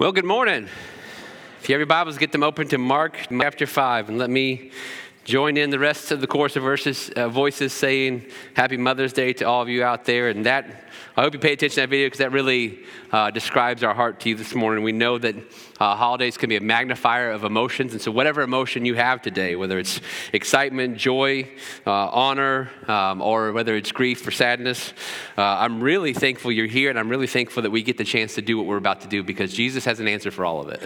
Well, good morning. If you have your Bibles, get them open to Mark chapter 5, and let me join in the rest of the chorus of verses, uh, voices saying Happy Mother's Day to all of you out there. And that, I hope you pay attention to that video because that really uh, describes our heart to you this morning. We know that uh, holidays can be a magnifier of emotions. And so, whatever emotion you have today, whether it's excitement, joy, uh, honor, um, or whether it's grief or sadness, uh, I'm really thankful you're here. And I'm really thankful that we get the chance to do what we're about to do because Jesus has an answer for all of it.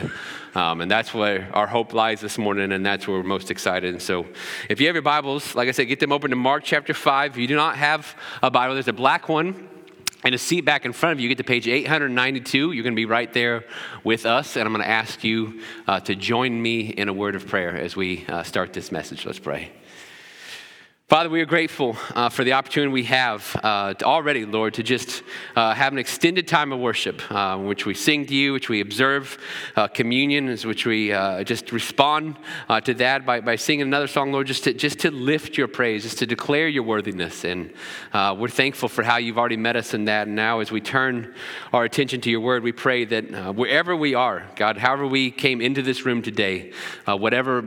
Um, and that's where our hope lies this morning. And that's where we're most excited. And so, if you have your Bibles, like I said, get them open to Mark chapter 5. If you do not have a Bible, there's a black one and a seat back in front of you, you get to page 892. You're going to be right there with us. And I'm going to ask you uh, to join me in a word of prayer as we uh, start this message. Let's pray. Father, we are grateful uh, for the opportunity we have uh, already, Lord, to just uh, have an extended time of worship, uh, which we sing to you, which we observe uh, communion, which we uh, just respond to that by, by singing another song, Lord, just to, just to lift your praise, just to declare your worthiness. And we're thankful for how you've already met us in that. And now, as we turn our attention to your word, we pray that wherever we are, God, however we came into this room today, whatever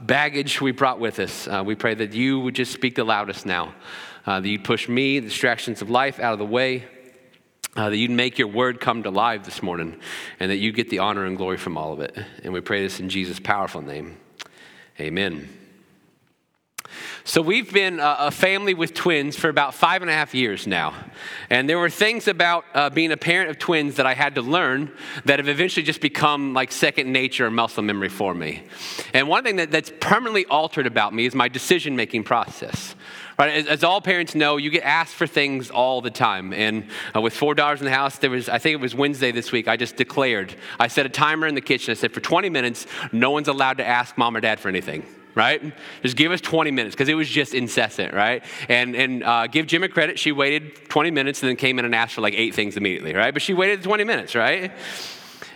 baggage we brought with us, we pray that you would just just speak the loudest now. Uh, that you'd push me, the distractions of life, out of the way. Uh, that you'd make your word come to life this morning, and that you get the honor and glory from all of it. And we pray this in Jesus' powerful name. Amen. So, we've been a family with twins for about five and a half years now. And there were things about uh, being a parent of twins that I had to learn that have eventually just become like second nature or muscle memory for me. And one thing that, that's permanently altered about me is my decision making process. Right, as, as, all parents know, you get asked for things all the time. And uh, with four daughters in the house, there was, I think it was Wednesday this week, I just declared, I set a timer in the kitchen. I said, for 20 minutes, no one's allowed to ask mom or dad for anything right? Just give us 20 minutes because it was just incessant, right? And, and uh, give Jim a credit. She waited 20 minutes and then came in and asked for like eight things immediately, right? But she waited 20 minutes, right?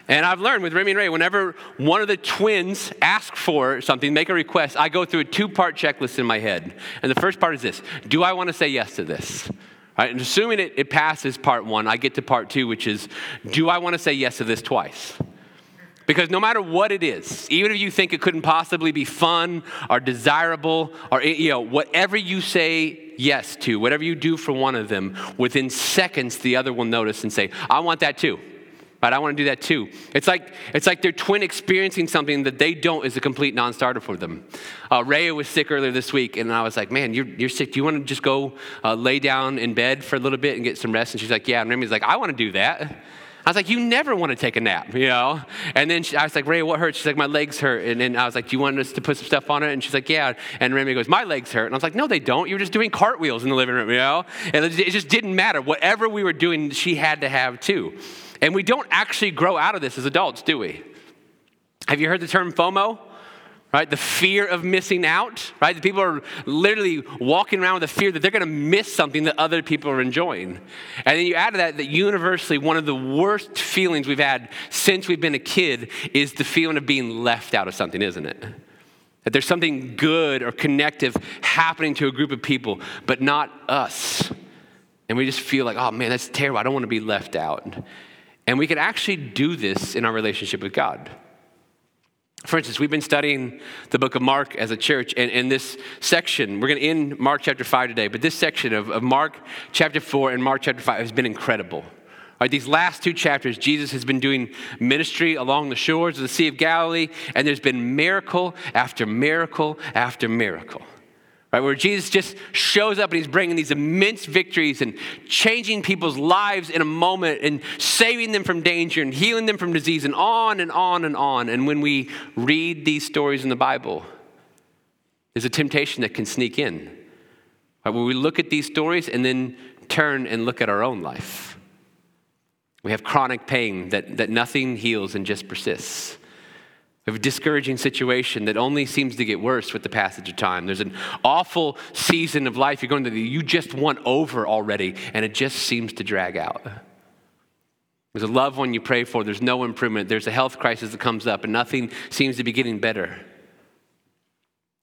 And I've learned with Remy and Ray, whenever one of the twins ask for something, make a request, I go through a two part checklist in my head. And the first part is this Do I want to say yes to this? Right? And assuming it, it passes part one, I get to part two, which is Do I want to say yes to this twice? Because no matter what it is, even if you think it couldn't possibly be fun or desirable or you know whatever you say yes to, whatever you do for one of them, within seconds the other will notice and say, "I want that too." Right? I want to do that too. It's like it's like their twin experiencing something that they don't is a complete non-starter for them. Uh, Raya was sick earlier this week, and I was like, "Man, you're, you're sick. Do you want to just go uh, lay down in bed for a little bit and get some rest?" And she's like, "Yeah." And Remy's like, "I want to do that." I was like, you never want to take a nap, you know? And then she, I was like, Ray, what hurts? She's like, my legs hurt. And then I was like, do you want us to put some stuff on it? And she's like, yeah. And Remy goes, my legs hurt. And I was like, no, they don't. You were just doing cartwheels in the living room, you know? And it just didn't matter. Whatever we were doing, she had to have too. And we don't actually grow out of this as adults, do we? Have you heard the term FOMO? Right? The fear of missing out, right? The people are literally walking around with the fear that they're going to miss something that other people are enjoying. And then you add to that that universally, one of the worst feelings we've had since we've been a kid is the feeling of being left out of something, isn't it? That there's something good or connective happening to a group of people, but not us. And we just feel like, oh man, that's terrible. I don't want to be left out. And we can actually do this in our relationship with God. For instance, we've been studying the book of Mark as a church, and in this section, we're going to end Mark chapter 5 today, but this section of, of Mark chapter 4 and Mark chapter 5 has been incredible. Right, these last two chapters, Jesus has been doing ministry along the shores of the Sea of Galilee, and there's been miracle after miracle after miracle right? Where Jesus just shows up and he's bringing these immense victories and changing people's lives in a moment and saving them from danger and healing them from disease and on and on and on. And when we read these stories in the Bible, there's a temptation that can sneak in. Right? Where we look at these stories and then turn and look at our own life. We have chronic pain that, that nothing heals and just persists of a discouraging situation that only seems to get worse with the passage of time. There's an awful season of life you're going through you just want over already, and it just seems to drag out. There's a loved one you pray for, there's no improvement. There's a health crisis that comes up, and nothing seems to be getting better.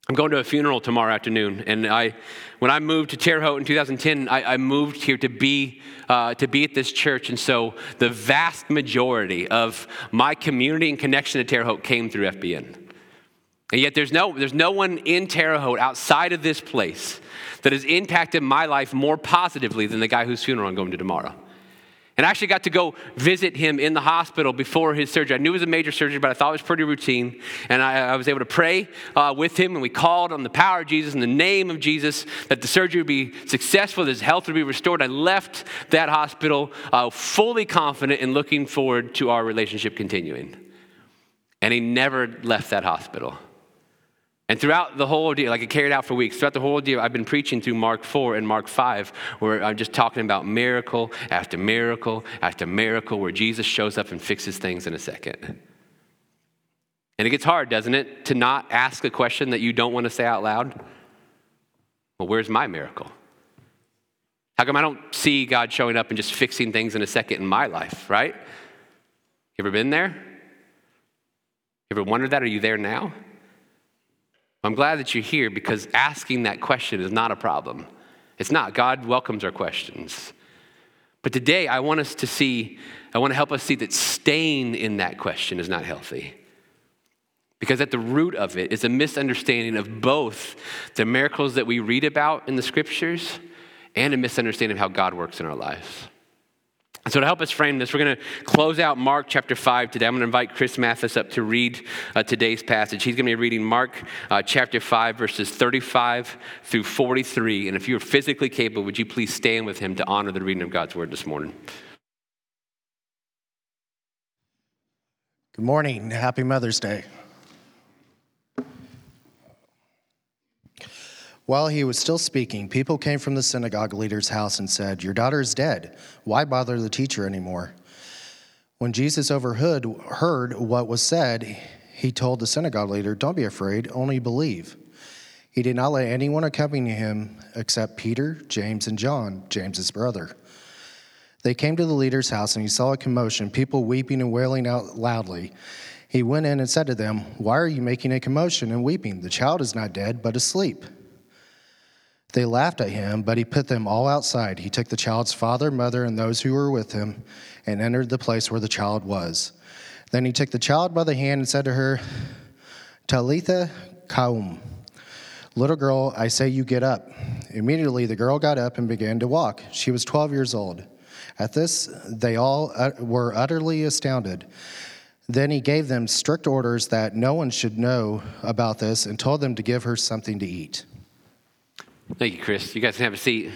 I'm going to a funeral tomorrow afternoon, and I, when I moved to Terre Haute in 2010, I, I moved here to be uh, to be at this church, and so the vast majority of my community and connection to Terre Haute came through FBN. And yet, there's no there's no one in Terre Haute outside of this place that has impacted my life more positively than the guy whose funeral I'm going to tomorrow. And I actually got to go visit him in the hospital before his surgery. I knew it was a major surgery, but I thought it was pretty routine. And I, I was able to pray uh, with him, and we called on the power of Jesus, in the name of Jesus, that the surgery would be successful, that his health would be restored. I left that hospital uh, fully confident and looking forward to our relationship continuing. And he never left that hospital. And throughout the whole deal, like it carried out for weeks, throughout the whole deal, I've been preaching through Mark 4 and Mark 5, where I'm just talking about miracle after miracle after miracle, where Jesus shows up and fixes things in a second. And it gets hard, doesn't it, to not ask a question that you don't want to say out loud? Well, where's my miracle? How come I don't see God showing up and just fixing things in a second in my life, right? You ever been there? You ever wondered that? Are you there now? I'm glad that you're here because asking that question is not a problem. It's not. God welcomes our questions. But today, I want us to see, I want to help us see that staying in that question is not healthy. Because at the root of it is a misunderstanding of both the miracles that we read about in the scriptures and a misunderstanding of how God works in our lives. So, to help us frame this, we're going to close out Mark chapter 5 today. I'm going to invite Chris Mathis up to read uh, today's passage. He's going to be reading Mark uh, chapter 5, verses 35 through 43. And if you're physically capable, would you please stand with him to honor the reading of God's word this morning? Good morning. Happy Mother's Day. While he was still speaking, people came from the synagogue leader's house and said, Your daughter is dead. Why bother the teacher anymore? When Jesus overheard heard what was said, he told the synagogue leader, Don't be afraid, only believe. He did not let anyone accompany him except Peter, James, and John, James's brother. They came to the leader's house, and he saw a commotion, people weeping and wailing out loudly. He went in and said to them, Why are you making a commotion and weeping? The child is not dead, but asleep. They laughed at him, but he put them all outside. He took the child's father, mother, and those who were with him and entered the place where the child was. Then he took the child by the hand and said to her, Talitha Koum, little girl, I say you get up. Immediately the girl got up and began to walk. She was 12 years old. At this, they all uh, were utterly astounded. Then he gave them strict orders that no one should know about this and told them to give her something to eat. Thank you, Chris. You guys can have a seat.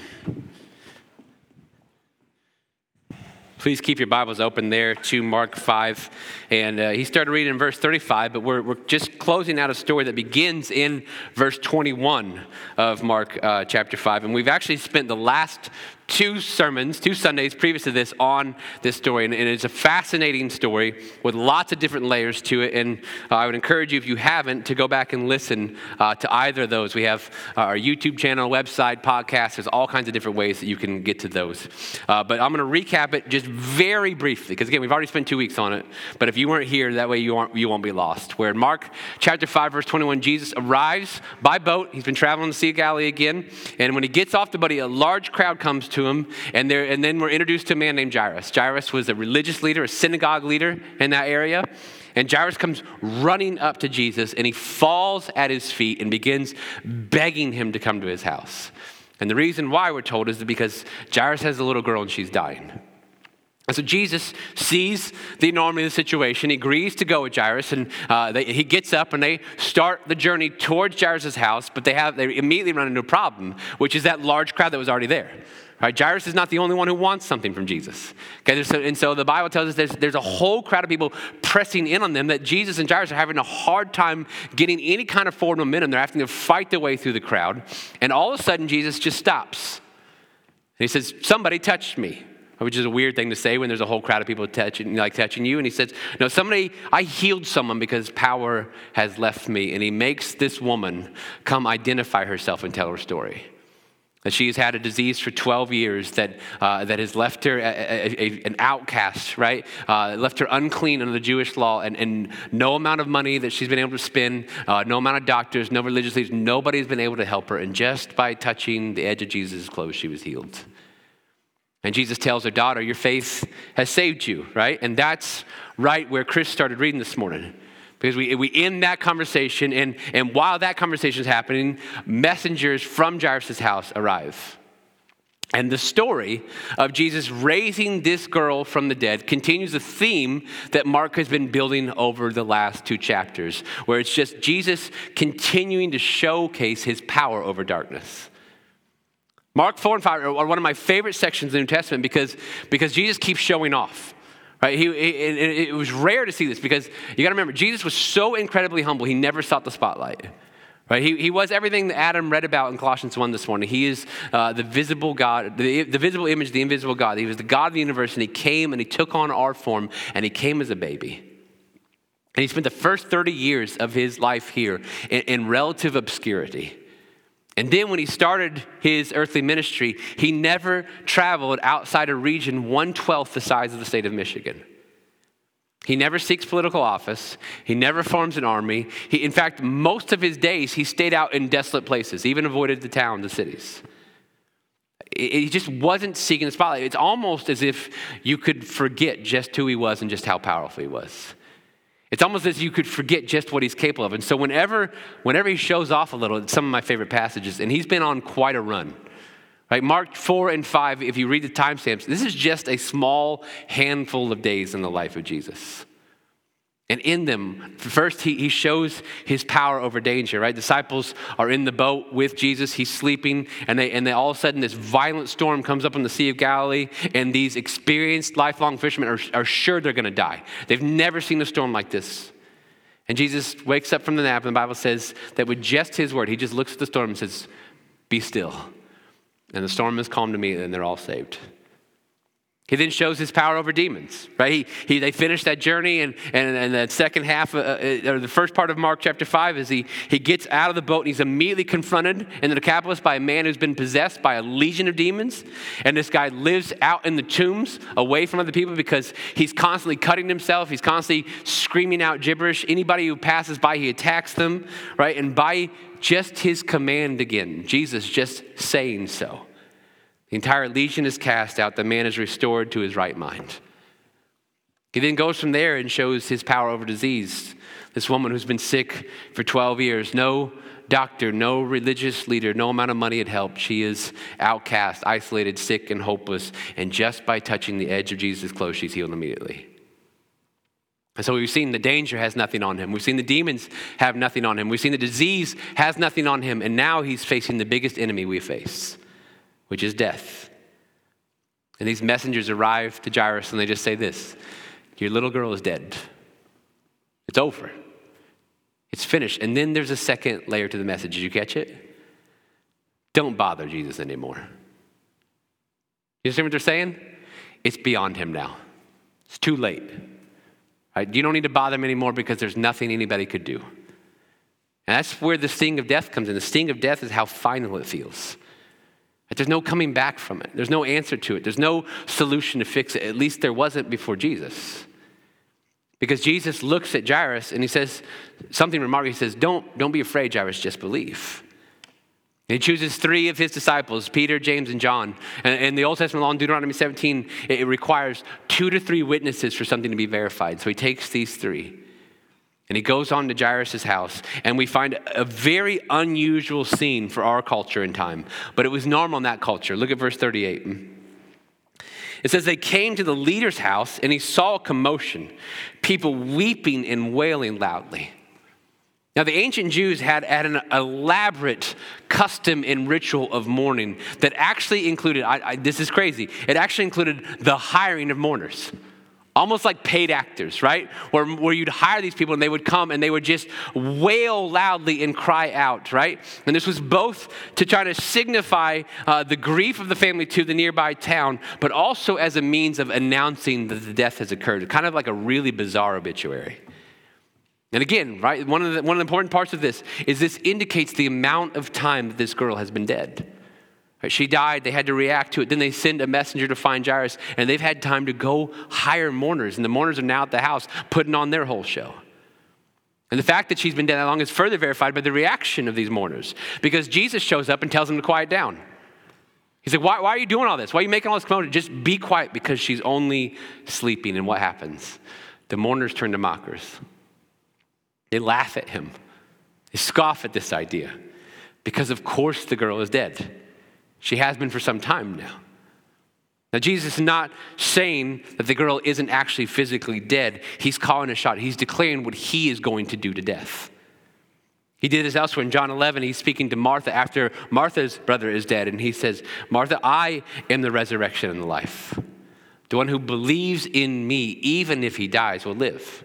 Please keep your Bibles open there to Mark 5. And uh, he started reading in verse 35, but we're, we're just closing out a story that begins in verse 21 of Mark uh, chapter 5. And we've actually spent the last two sermons, two Sundays previous to this on this story. And, it's a fascinating story with lots of different layers to it. And uh, I would encourage you, if you haven't, to go back and listen uh, to either of those. We have uh, our YouTube channel, website, podcast. There's all kinds of different ways that you can get to those. Uh, but I'm going to recap it just very briefly, because again, we've already spent two weeks on it. But if you weren't here, that way you, aren't, you won't be lost. Where in Mark chapter 5, verse 21, Jesus arrives by boat. He's been traveling the Sea of Galilee again. And when he gets off the boat, a large crowd comes to to him. And, there, and then we're introduced to a man named Jairus. Jairus was a religious leader, a synagogue leader in that area. And Jairus comes running up to Jesus and he falls at his feet and begins begging him to come to his house. And the reason why we're told is because Jairus has a little girl and she's dying. And so Jesus sees the enormity of the situation. He agrees to go with Jairus, and uh, they, he gets up and they start the journey towards Jairus' house. But they have they immediately run into a problem, which is that large crowd that was already there. Right? Jairus is not the only one who wants something from Jesus. Okay, and so the Bible tells us there's, there's a whole crowd of people pressing in on them that Jesus and Jairus are having a hard time getting any kind of forward momentum. They're having to fight their way through the crowd. And all of a sudden, Jesus just stops. And he says, Somebody touched me which is a weird thing to say when there's a whole crowd of people touching, like touching you. And he says, No, somebody, I healed someone because power has left me. And he makes this woman come identify herself and tell her story. That she has had a disease for 12 years that, uh, that has left her a, a, a, an outcast, right? Uh, left her unclean under the Jewish law, and, and no amount of money that she's been able to spend, uh, no amount of doctors, no religious leaders, nobody's been able to help her. And just by touching the edge of Jesus' clothes, she was healed. And Jesus tells her daughter, Your faith has saved you, right? And that's right where Chris started reading this morning. Because we, we end that conversation, and, and while that conversation is happening, messengers from Jairus' house arrive. And the story of Jesus raising this girl from the dead continues a theme that Mark has been building over the last two chapters, where it's just Jesus continuing to showcase his power over darkness. Mark 4 and 5 are one of my favorite sections of the New Testament because, because Jesus keeps showing off. Right? He, it, it was rare to see this because you got to remember, Jesus was so incredibly humble, he never sought the spotlight. Right? He, he was everything that Adam read about in Colossians 1 this morning. He is uh, the visible God, the, the visible image, the invisible God. He was the God of the universe, and he came and he took on our form, and he came as a baby. And he spent the first 30 years of his life here in, in relative obscurity. And then when he started his earthly ministry, he never traveled outside a region one twelfth the size of the state of Michigan. He never seeks political office. He never forms an army. He, in fact, most of his days, he stayed out in desolate places, even avoided the towns, the cities. He just wasn't seeking the spotlight. It's almost as if you could forget just who he was and just how powerful he was. It's almost as you could forget just what he's capable of. And so whenever, whenever he shows off a little, it's some of my favorite passages, and he's been on quite a run. Right? Mark 4 and 5, if you read the timestamps, this is just a small handful of days in the life of Jesus. And in them, first, he, he shows his power over danger, right? Disciples are in the boat with Jesus. He's sleeping, and they, and they all of a sudden, this violent storm comes up on the Sea of Galilee, and these experienced, lifelong fishermen are, are sure they're going to die. They've never seen a storm like this. And Jesus wakes up from the nap, and the Bible says that with just his word, he just looks at the storm and says, Be still. And the storm is calm to me, and they're all saved. He then shows his power over demons, right? He, he, they finish that journey, and, and, and the second half, uh, uh, or the first part of Mark chapter 5 is he, he gets out of the boat and he's immediately confronted in the Decapolis by a man who's been possessed by a legion of demons. And this guy lives out in the tombs away from other people because he's constantly cutting himself, he's constantly screaming out gibberish. Anybody who passes by, he attacks them, right? And by just his command again, Jesus just saying so the entire legion is cast out. The man is restored to his right mind. He then goes from there and shows his power over disease. This woman who's been sick for 12 years, no doctor, no religious leader, no amount of money had helped. She is outcast, isolated, sick, and hopeless. And just by touching the edge of Jesus' clothes, she's healed immediately. And so we've seen the danger has nothing on him. We've seen the demons have nothing on him. We've seen the disease has nothing on him. And now he's facing the biggest enemy we face which is death. And these messengers arrive to Jairus and they just say this Your little girl is dead. It's over. It's finished. And then there's a second layer to the message. Did you catch it? Don't bother Jesus anymore. You understand what they're saying? It's beyond him now. It's too late. Right? You don't need to bother him anymore because there's nothing anybody could do. And that's where the sting of death comes in. The sting of death is how final it feels. There's no coming back from it. There's no answer to it. There's no solution to fix it. At least there wasn't before Jesus. Because Jesus looks at Jairus and he says something remarkable. He says, Don't, don't be afraid, Jairus, just believe. And he chooses three of his disciples, Peter, James, and John. And in the Old Testament law in Deuteronomy 17, it requires two to three witnesses for something to be verified. So he takes these three. And he goes on to Jairus' house, and we find a very unusual scene for our culture and time. But it was normal in that culture. Look at verse 38. It says, They came to the leader's house, and he saw a commotion, people weeping and wailing loudly. Now, the ancient Jews had, had an elaborate custom and ritual of mourning that actually included, I, I, this is crazy, it actually included the hiring of mourners almost like paid actors, right? Where, where you'd hire these people and they would come and they would just wail loudly and cry out, right? And this was both to try to signify uh, the grief of the family to the nearby town, but also as a means of announcing that the death has occurred, kind of like a really bizarre obituary. And again, right, one of, the, one of the important parts of this is this indicates the amount of time that this girl has been dead. She died, they had to react to it. Then they send a messenger to find Jairus, and they've had time to go hire mourners. And the mourners are now at the house putting on their whole show. And the fact that she's been dead that long is further verified by the reaction of these mourners because Jesus shows up and tells them to quiet down. He's like, why, why are you doing all this? Why are you making all this commotion? Just be quiet because she's only sleeping. And what happens? The mourners turn to mockers. They laugh at him, they scoff at this idea because, of course, the girl is dead. She has been for some time now. Now, Jesus is not saying that the girl isn't actually physically dead. He's calling a shot. He's declaring what he is going to do to death. He did this elsewhere in John 11. He's speaking to Martha after Martha's brother is dead. And he says, Martha, I am the resurrection and the life. The one who believes in me, even if he dies, will live.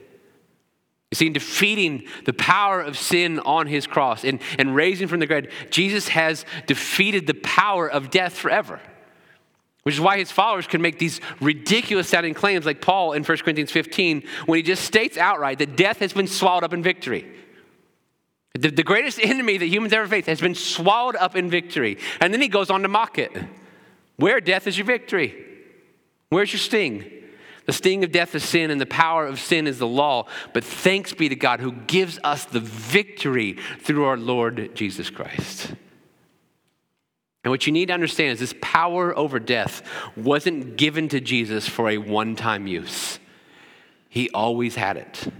You see, in defeating the power of sin on his cross and, and raising from the grave, Jesus has defeated the power of death forever. Which is why his followers can make these ridiculous sounding claims, like Paul in 1 Corinthians 15, when he just states outright that death has been swallowed up in victory. The, the greatest enemy that humans ever faced has been swallowed up in victory. And then he goes on to mock it. Where death is your victory? Where's your sting? The sting of death is sin, and the power of sin is the law. But thanks be to God who gives us the victory through our Lord Jesus Christ. And what you need to understand is this power over death wasn't given to Jesus for a one time use, He always had it.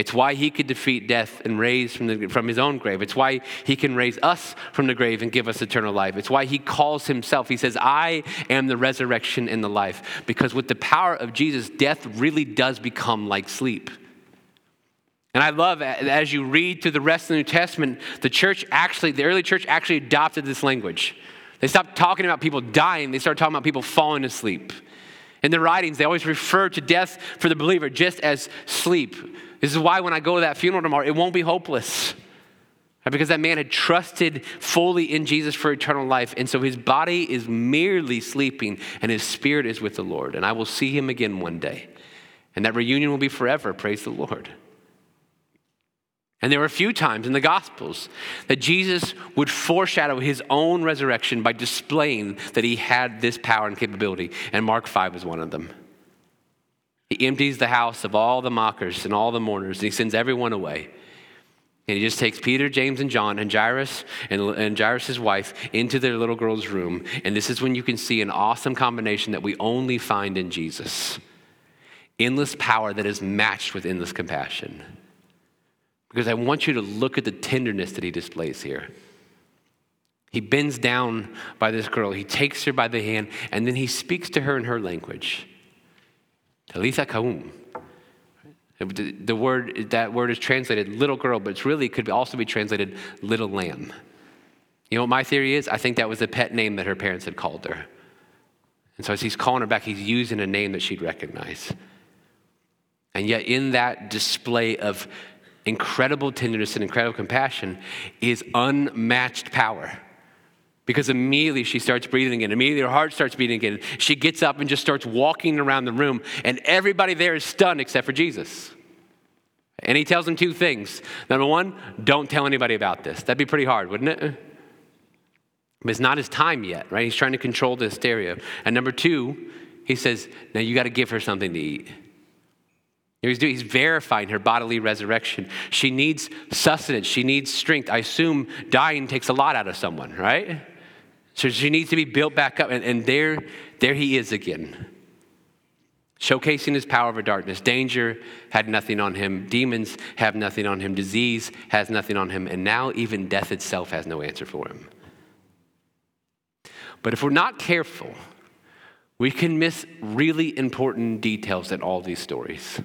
It's why he could defeat death and raise from, the, from his own grave. It's why he can raise us from the grave and give us eternal life. It's why he calls himself, he says, I am the resurrection and the life. Because with the power of Jesus, death really does become like sleep. And I love as you read through the rest of the New Testament, the church actually, the early church actually adopted this language. They stopped talking about people dying, they started talking about people falling asleep. In the writings, they always refer to death for the believer just as sleep. This is why when I go to that funeral tomorrow, it won't be hopeless. Because that man had trusted fully in Jesus for eternal life. And so his body is merely sleeping and his spirit is with the Lord. And I will see him again one day. And that reunion will be forever. Praise the Lord. And there were a few times in the Gospels that Jesus would foreshadow his own resurrection by displaying that he had this power and capability. And Mark 5 is one of them. He empties the house of all the mockers and all the mourners, and he sends everyone away. And he just takes Peter, James, and John, and Jairus, and, and Jairus' wife, into their little girl's room. And this is when you can see an awesome combination that we only find in Jesus endless power that is matched with endless compassion. Because I want you to look at the tenderness that he displays here. He bends down by this girl, he takes her by the hand, and then he speaks to her in her language. Talitha koum. The word, that word is translated little girl, but it's really could also be translated little lamb. You know what my theory is? I think that was the pet name that her parents had called her. And so as he's calling her back, he's using a name that she'd recognize. And yet, in that display of incredible tenderness and incredible compassion, is unmatched power because immediately she starts breathing again. Immediately her heart starts beating again. She gets up and just starts walking around the room, and everybody there is stunned except for Jesus. And he tells them two things. Number one, don't tell anybody about this. That'd be pretty hard, wouldn't it? But it's not his time yet, right? He's trying to control the hysteria. And number two, he says, now you got to give her something to eat. He's, doing, he's verifying her bodily resurrection. She needs sustenance. She needs strength. I assume dying takes a lot out of someone, right? So she needs to be built back up. And, and there, there he is again, showcasing his power over darkness. Danger had nothing on him, demons have nothing on him, disease has nothing on him, and now even death itself has no answer for him. But if we're not careful, we can miss really important details in all these stories.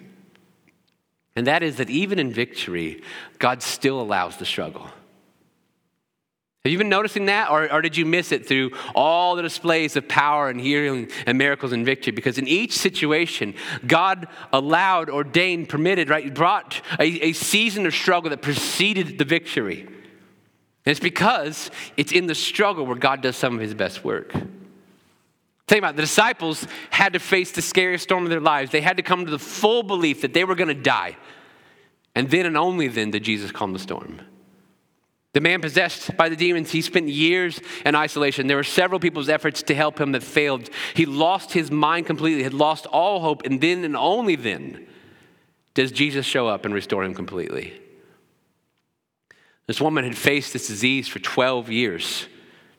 And that is that even in victory, God still allows the struggle. Have you been noticing that? Or, or, did you miss it through all the displays of power and healing and miracles and victory? Because in each situation, God allowed, ordained, permitted, right, brought a, a season of struggle that preceded the victory. And it's because it's in the struggle where God does some of his best work. Think about it. the disciples had to face the scariest storm of their lives. They had to come to the full belief that they were going to die. And then and only then did Jesus calm the storm. The man possessed by the demons, he spent years in isolation. There were several people's efforts to help him that failed. He lost his mind completely, had lost all hope, and then and only then does Jesus show up and restore him completely. This woman had faced this disease for 12 years.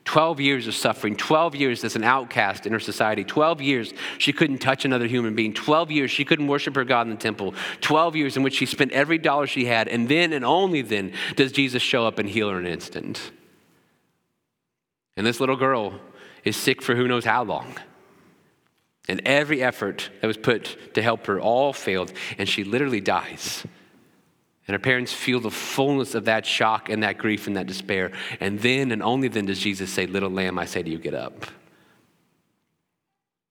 12 years of suffering, 12 years as an outcast in her society, 12 years she couldn't touch another human being, 12 years she couldn't worship her God in the temple, 12 years in which she spent every dollar she had, and then and only then does Jesus show up and heal her in an instant. And this little girl is sick for who knows how long. And every effort that was put to help her all failed, and she literally dies. And her parents feel the fullness of that shock and that grief and that despair. And then and only then does Jesus say, Little lamb, I say to you, get up.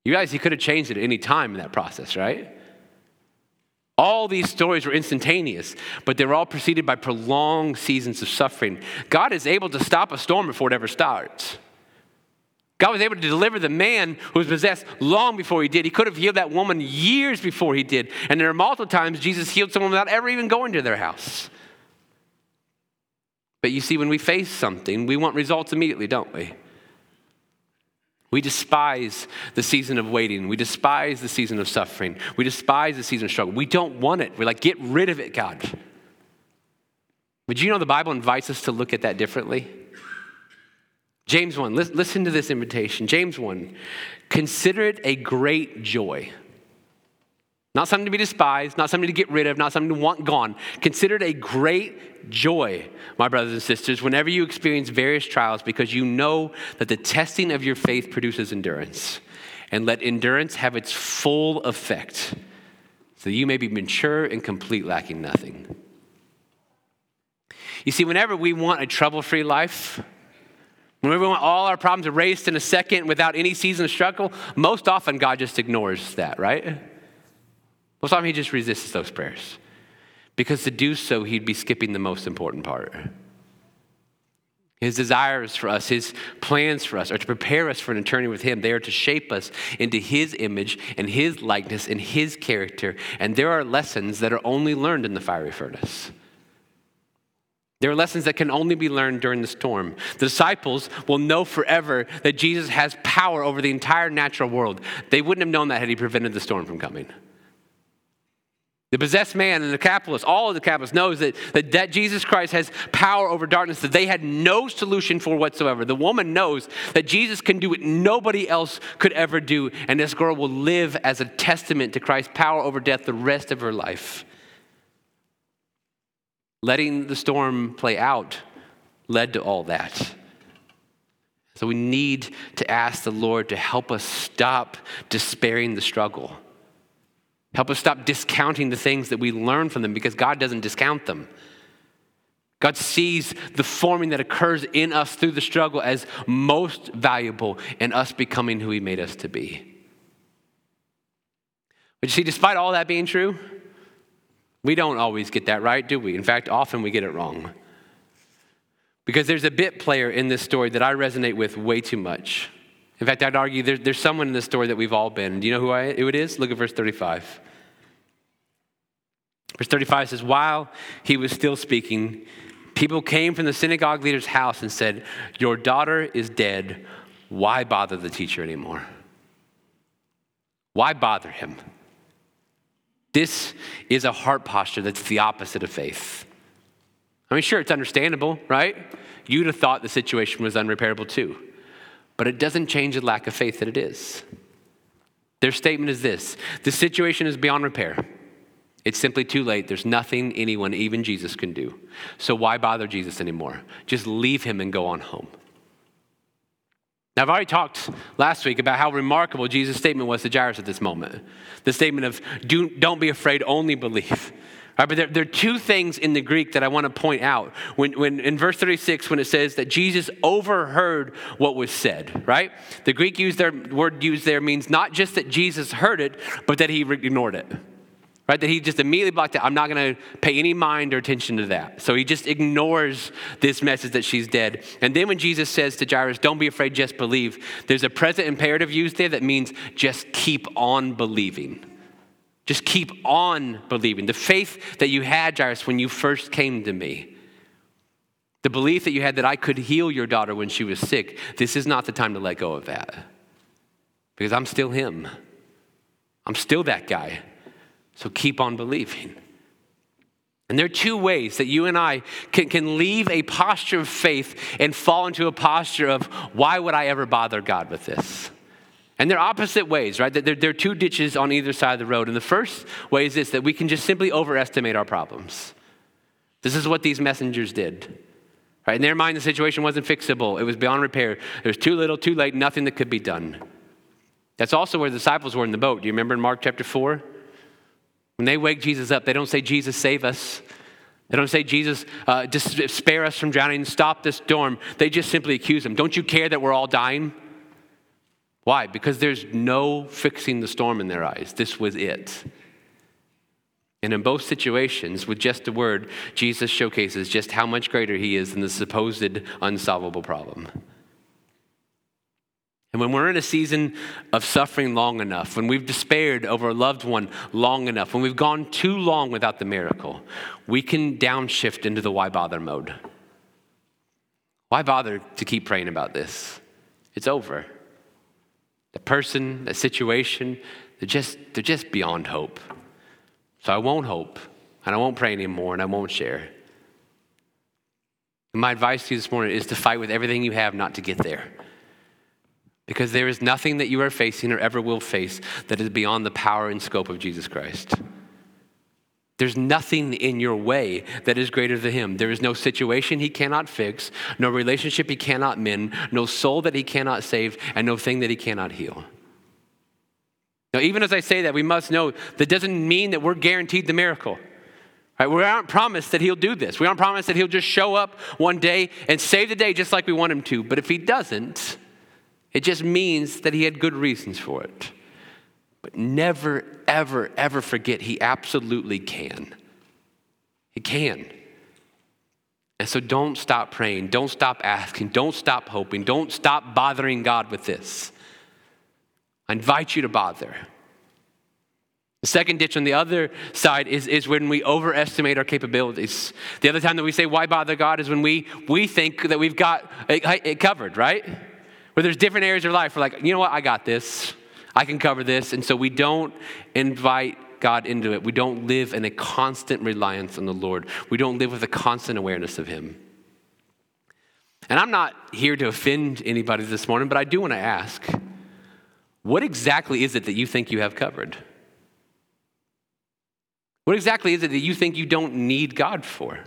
You guys, he could have changed it at any time in that process, right? All these stories were instantaneous, but they were all preceded by prolonged seasons of suffering. God is able to stop a storm before it ever starts. God was able to deliver the man who was possessed long before he did. He could have healed that woman years before he did. And there are multiple times Jesus healed someone without ever even going to their house. But you see, when we face something, we want results immediately, don't we? We despise the season of waiting. We despise the season of suffering. We despise the season of struggle. We don't want it. We're like, get rid of it, God. But you know the Bible invites us to look at that differently? James 1, listen to this invitation. James 1, consider it a great joy. Not something to be despised, not something to get rid of, not something to want gone. Consider it a great joy, my brothers and sisters, whenever you experience various trials, because you know that the testing of your faith produces endurance. And let endurance have its full effect, so you may be mature and complete, lacking nothing. You see, whenever we want a trouble free life, when we want all our problems erased in a second without any season of struggle, most often God just ignores that, right? Most often He just resists those prayers. Because to do so, He'd be skipping the most important part. His desires for us, His plans for us, are to prepare us for an eternity with Him. They are to shape us into His image and His likeness and His character. And there are lessons that are only learned in the fiery furnace. There are lessons that can only be learned during the storm. The disciples will know forever that Jesus has power over the entire natural world. They wouldn't have known that had he prevented the storm from coming. The possessed man and the Decapolis, all of the Decapolis knows that, that, that Jesus Christ has power over darkness that they had no solution for whatsoever. The woman knows that Jesus can do what nobody else could ever do, and this girl will live as a testament to Christ's power over death the rest of her life. Letting the storm play out led to all that. So we need to ask the Lord to help us stop despairing the struggle. Help us stop discounting the things that we learn from them because God doesn't discount them. God sees the forming that occurs in us through the struggle as most valuable in us becoming who He made us to be. But you see, despite all that being true, we don't always get that right, do we? In fact, often we get it wrong. Because there's a bit player in this story that I resonate with way too much. In fact, I'd argue there, there's someone in this story that we've all been. Do you know who, I, who it is? Look at verse 35. Verse 35 says, While he was still speaking, people came from the synagogue leader's house and said, Your daughter is dead. Why bother the teacher anymore? Why bother him? This is a heart posture that's the opposite of faith. I mean, sure, it's understandable, right? You'd have thought the situation was unrepairable too. But it doesn't change the lack of faith that it is. Their statement is this the situation is beyond repair. It's simply too late. There's nothing anyone, even Jesus, can do. So why bother Jesus anymore? Just leave him and go on home. Now, I've already talked last week about how remarkable Jesus' statement was to Jairus at this moment. The statement of, Do, don't be afraid, only believe. But there, there, are two things in the Greek that I want to point out. When, when in verse 36, when it says that Jesus overheard what was said, right? The Greek used there, word used there means not just that Jesus heard it, but that he ignored it right? That he just immediately blocked out. I'm not going to pay any mind or attention to that. So he just ignores this message that she's dead. And then when Jesus says to Jairus, Don't be afraid, just believe, there's a present imperative used there that means just keep on believing. Just keep on believing. The faith that you had, Jairus, when you first came to me. the belief that you had that I could heal your daughter when she was sick, this is not the time to let go of that. Because I'm still him. I'm still that guy. So keep on believing. And there are two ways that you and I can, can leave a posture of faith and fall into a posture of, why would I ever bother God with this? And they're opposite ways, right? There, there are two ditches on either side of the road. And the first way is this that we can just simply overestimate our problems. This is what these messengers did. Right? In their mind, the situation wasn't fixable, it was beyond repair. There was too little, too late, nothing that could be done. That's also where the disciples were in the boat. Do you remember in Mark chapter 4? When they wake Jesus up, they don't say, Jesus, save us. They don't say, Jesus, uh, just spare us from drowning, stop this storm. They just simply accuse him. Don't you care that we're all dying? Why? Because there's no fixing the storm in their eyes. This was it. And in both situations, with just a word, Jesus showcases just how much greater he is than the supposed unsolvable problem. And when we're in a season of suffering long enough, when we've despaired over a loved one long enough, when we've gone too long without the miracle, we can downshift into the why bother mode. Why bother to keep praying about this? It's over. The person, the situation, they're just, they're just beyond hope. So I won't hope, and I won't pray anymore, and I won't share. And my advice to you this morning is to fight with everything you have not to get there. Because there is nothing that you are facing or ever will face that is beyond the power and scope of Jesus Christ. There's nothing in your way that is greater than Him. There is no situation He cannot fix, no relationship He cannot mend, no soul that He cannot save, and no thing that He cannot heal. Now, even as I say that, we must know that doesn't mean that we're guaranteed the miracle. Right? We aren't promised that he'll do this. We aren't promised that he'll just show up one day and save the day just like we want him to. But if he doesn't, it just means that he had good reasons for it. But never, ever, ever forget he absolutely can. He can. And so don't stop praying. Don't stop asking. Don't stop hoping. Don't stop bothering God with this. I invite you to bother. The second ditch on the other side is, is when we overestimate our capabilities. The other time that we say, why bother God, is when we, we think that we've got it, it covered, right? Where there's different areas of life, we're like, you know what, I got this. I can cover this. And so we don't invite God into it. We don't live in a constant reliance on the Lord. We don't live with a constant awareness of Him. And I'm not here to offend anybody this morning, but I do want to ask what exactly is it that you think you have covered? What exactly is it that you think you don't need God for?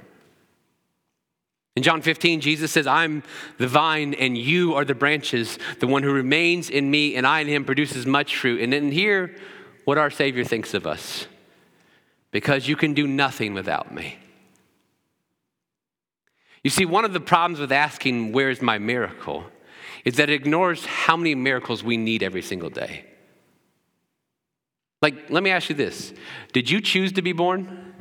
In John 15, Jesus says, I'm the vine and you are the branches. The one who remains in me and I in him produces much fruit. And then here, what our Savior thinks of us because you can do nothing without me. You see, one of the problems with asking, Where's my miracle? is that it ignores how many miracles we need every single day. Like, let me ask you this Did you choose to be born?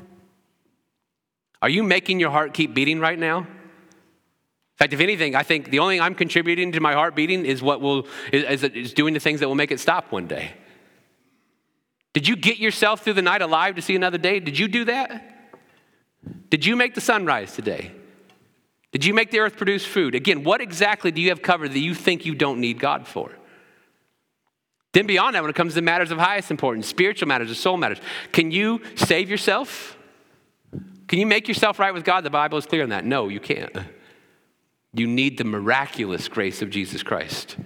Are you making your heart keep beating right now? In fact, if anything, I think the only thing I'm contributing to my heart beating is what will is, is doing the things that will make it stop one day. Did you get yourself through the night alive to see another day? Did you do that? Did you make the sunrise today? Did you make the earth produce food? Again, what exactly do you have covered that you think you don't need God for? Then, beyond that, when it comes to matters of highest importance, spiritual matters, or soul matters, can you save yourself? Can you make yourself right with God? The Bible is clear on that. No, you can't. You need the miraculous grace of Jesus Christ.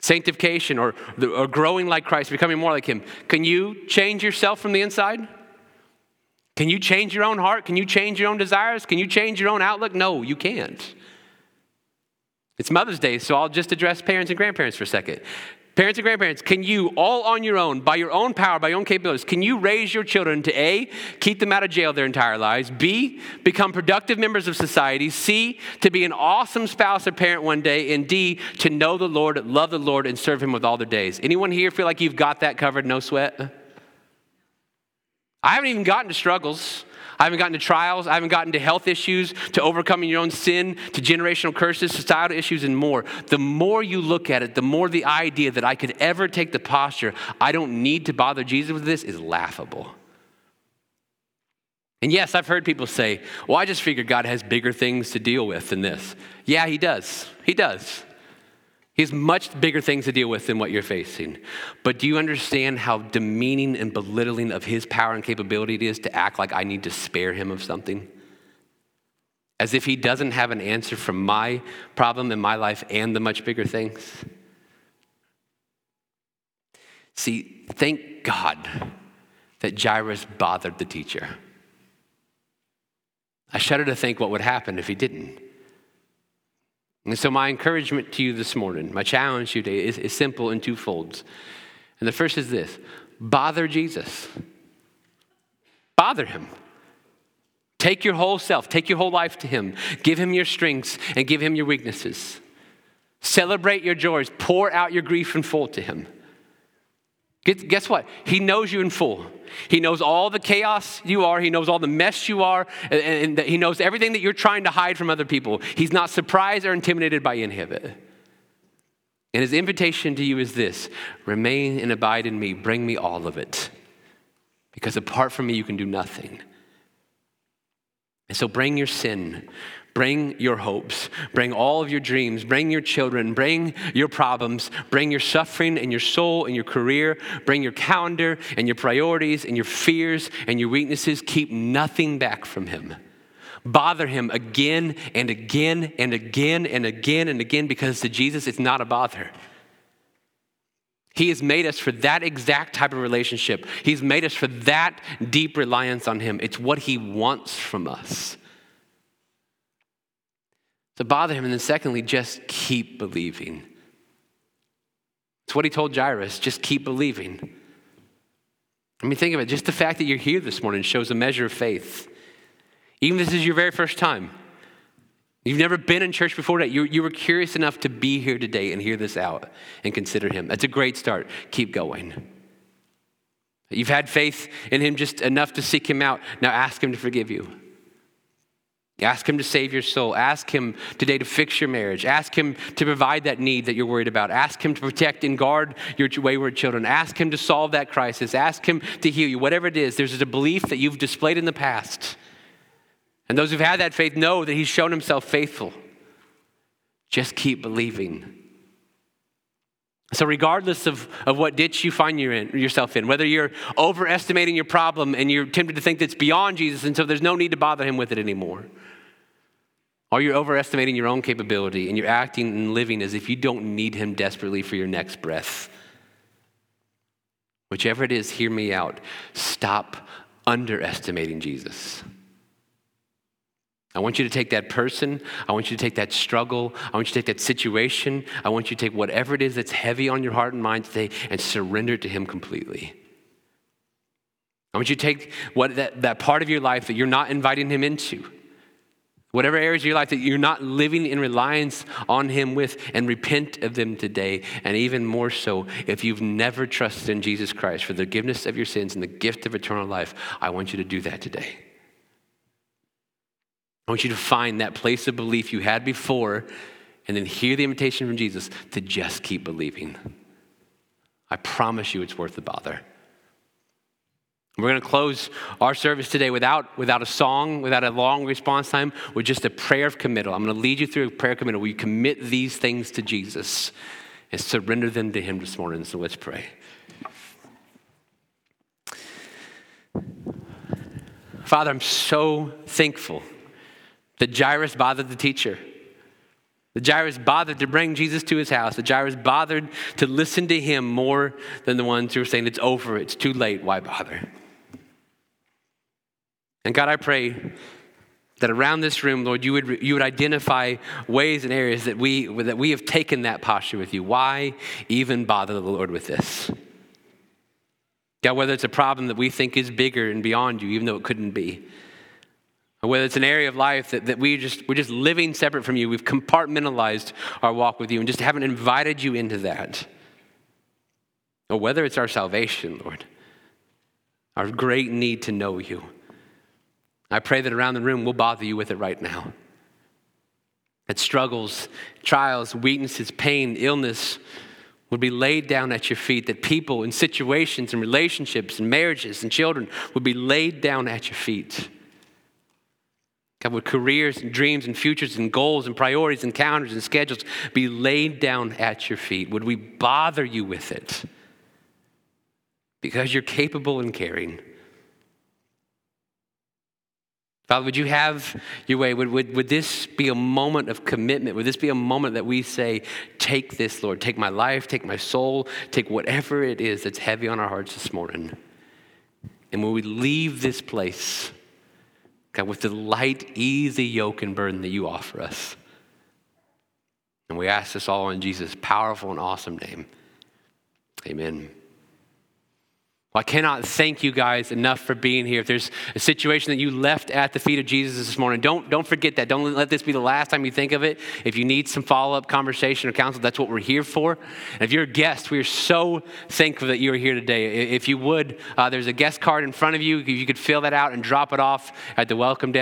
Sanctification or, or growing like Christ, becoming more like Him. Can you change yourself from the inside? Can you change your own heart? Can you change your own desires? Can you change your own outlook? No, you can't. It's Mother's Day, so I'll just address parents and grandparents for a second. Parents and grandparents, can you, all on your own, by your own power, by your own capabilities, can you raise your children to A, keep them out of jail their entire lives, B, become productive members of society, C, to be an awesome spouse or parent one day, and D, to know the Lord, love the Lord, and serve Him with all their days? Anyone here feel like you've got that covered, no sweat? I haven't even gotten to struggles. I haven't gotten to trials. I haven't gotten to health issues, to overcoming your own sin, to generational curses, societal issues, and more. The more you look at it, the more the idea that I could ever take the posture, I don't need to bother Jesus with this, is laughable. And yes, I've heard people say, well, I just figure God has bigger things to deal with than this. Yeah, He does. He does. He has much bigger things to deal with than what you're facing. But do you understand how demeaning and belittling of His power and capability it is to act like I need to spare Him of something? As if He doesn't have an answer for my problem in my life and the much bigger things? See, thank God that Jairus bothered the teacher. I shudder to think what would happen if he didn't. And so, my encouragement to you this morning, my challenge to you today is, is simple in two folds. And the first is this bother Jesus. Bother him. Take your whole self, take your whole life to him. Give him your strengths and give him your weaknesses. Celebrate your joys, pour out your grief in full to him. Guess what? He knows you in full. He knows all the chaos you are. He knows all the mess you are. And, he knows everything that you're trying to hide from other people. He's not surprised or intimidated by any of it. And his invitation to you is this remain and abide in me. Bring me all of it. Because apart from me, you can do nothing. And so bring your sin, Bring your hopes, bring all of your dreams, bring your children, bring your problems, bring your suffering and your soul and your career, bring your calendar and your priorities and your fears and your weaknesses. Keep nothing back from Him. Bother Him again and again and again and again and again because to Jesus it's not a bother. He has made us for that exact type of relationship. He's made us for that deep reliance on Him. It's what He wants from us to bother him. And then, secondly, just keep believing. It's what he told Jairus just keep believing. I mean, think of it. Just the fact that you're here this morning shows a measure of faith. Even if this is your very first time. You've never been in church before that. You, you were curious enough to be here today and hear this out and consider him. That's a great start. Keep going. You've had faith in him just enough to seek him out. Now ask him to forgive you. Ask Him to save your soul. Ask Him today to fix your marriage. Ask Him to provide that need that you're worried about. Ask Him to protect and guard your wayward children. Ask Him to solve that crisis. Ask Him to heal you. Whatever it is, there's a belief that you've displayed in the past. And those who've had that faith know that He's shown Himself faithful. Just keep believing. So, regardless of, of what ditch you find you in, yourself in, whether you're overestimating your problem and you're tempted to think that it's beyond Jesus and so there's no need to bother him with it anymore, or you're overestimating your own capability and you're acting and living as if you don't need him desperately for your next breath. Whichever it is, hear me out. Stop underestimating Jesus. I want you to take that person. I want you to take that struggle. I want you to take that situation. I want you to take whatever it is that's heavy on your heart and mind today and surrender to Him completely. I want you to take what, that, that part of your life that you're not inviting Him into Whatever areas of your life that you're not living in reliance on Him with, and repent of them today. And even more so, if you've never trusted in Jesus Christ for the forgiveness of your sins and the gift of eternal life, I want you to do that today. I want you to find that place of belief you had before and then hear the invitation from Jesus to just keep believing. I promise you it's worth the bother. We're going to close our service today without, without a song, without a long response time, with just a prayer of committal. I'm going to lead you through a prayer of committal where you commit these things to Jesus and surrender them to Him this morning. So let's pray. Father, I'm so thankful that Jairus bothered the teacher. That Jairus bothered to bring Jesus to his house. That Jairus bothered to listen to him more than the ones who were saying, It's over, it's too late, why bother? And God, I pray that around this room, Lord, you would, you would identify ways and areas that we, that we have taken that posture with you. Why even bother the Lord with this? God, whether it's a problem that we think is bigger and beyond you, even though it couldn't be, or whether it's an area of life that, that we just, we're just living separate from you, we've compartmentalized our walk with you and just haven't invited you into that. Or whether it's our salvation, Lord, our great need to know you. I pray that around the room we'll bother you with it right now. That struggles, trials, weaknesses, pain, illness would be laid down at your feet, that people and situations and relationships and marriages and children would be laid down at your feet. God, would careers and dreams and futures and goals and priorities and calendars and schedules be laid down at your feet? Would we bother you with it? Because you're capable and caring. Father, would you have your way? Would, would, would this be a moment of commitment? Would this be a moment that we say, Take this, Lord, take my life, take my soul, take whatever it is that's heavy on our hearts this morning? And when we leave this place, God, with the light, easy yoke and burden that you offer us. And we ask this all in Jesus' powerful and awesome name. Amen. Well, I cannot thank you guys enough for being here. If there's a situation that you left at the feet of Jesus this morning, don't, don't forget that. Don't let this be the last time you think of it. If you need some follow up conversation or counsel, that's what we're here for. And if you're a guest, we are so thankful that you're here today. If you would, uh, there's a guest card in front of you. You could fill that out and drop it off at the welcome desk.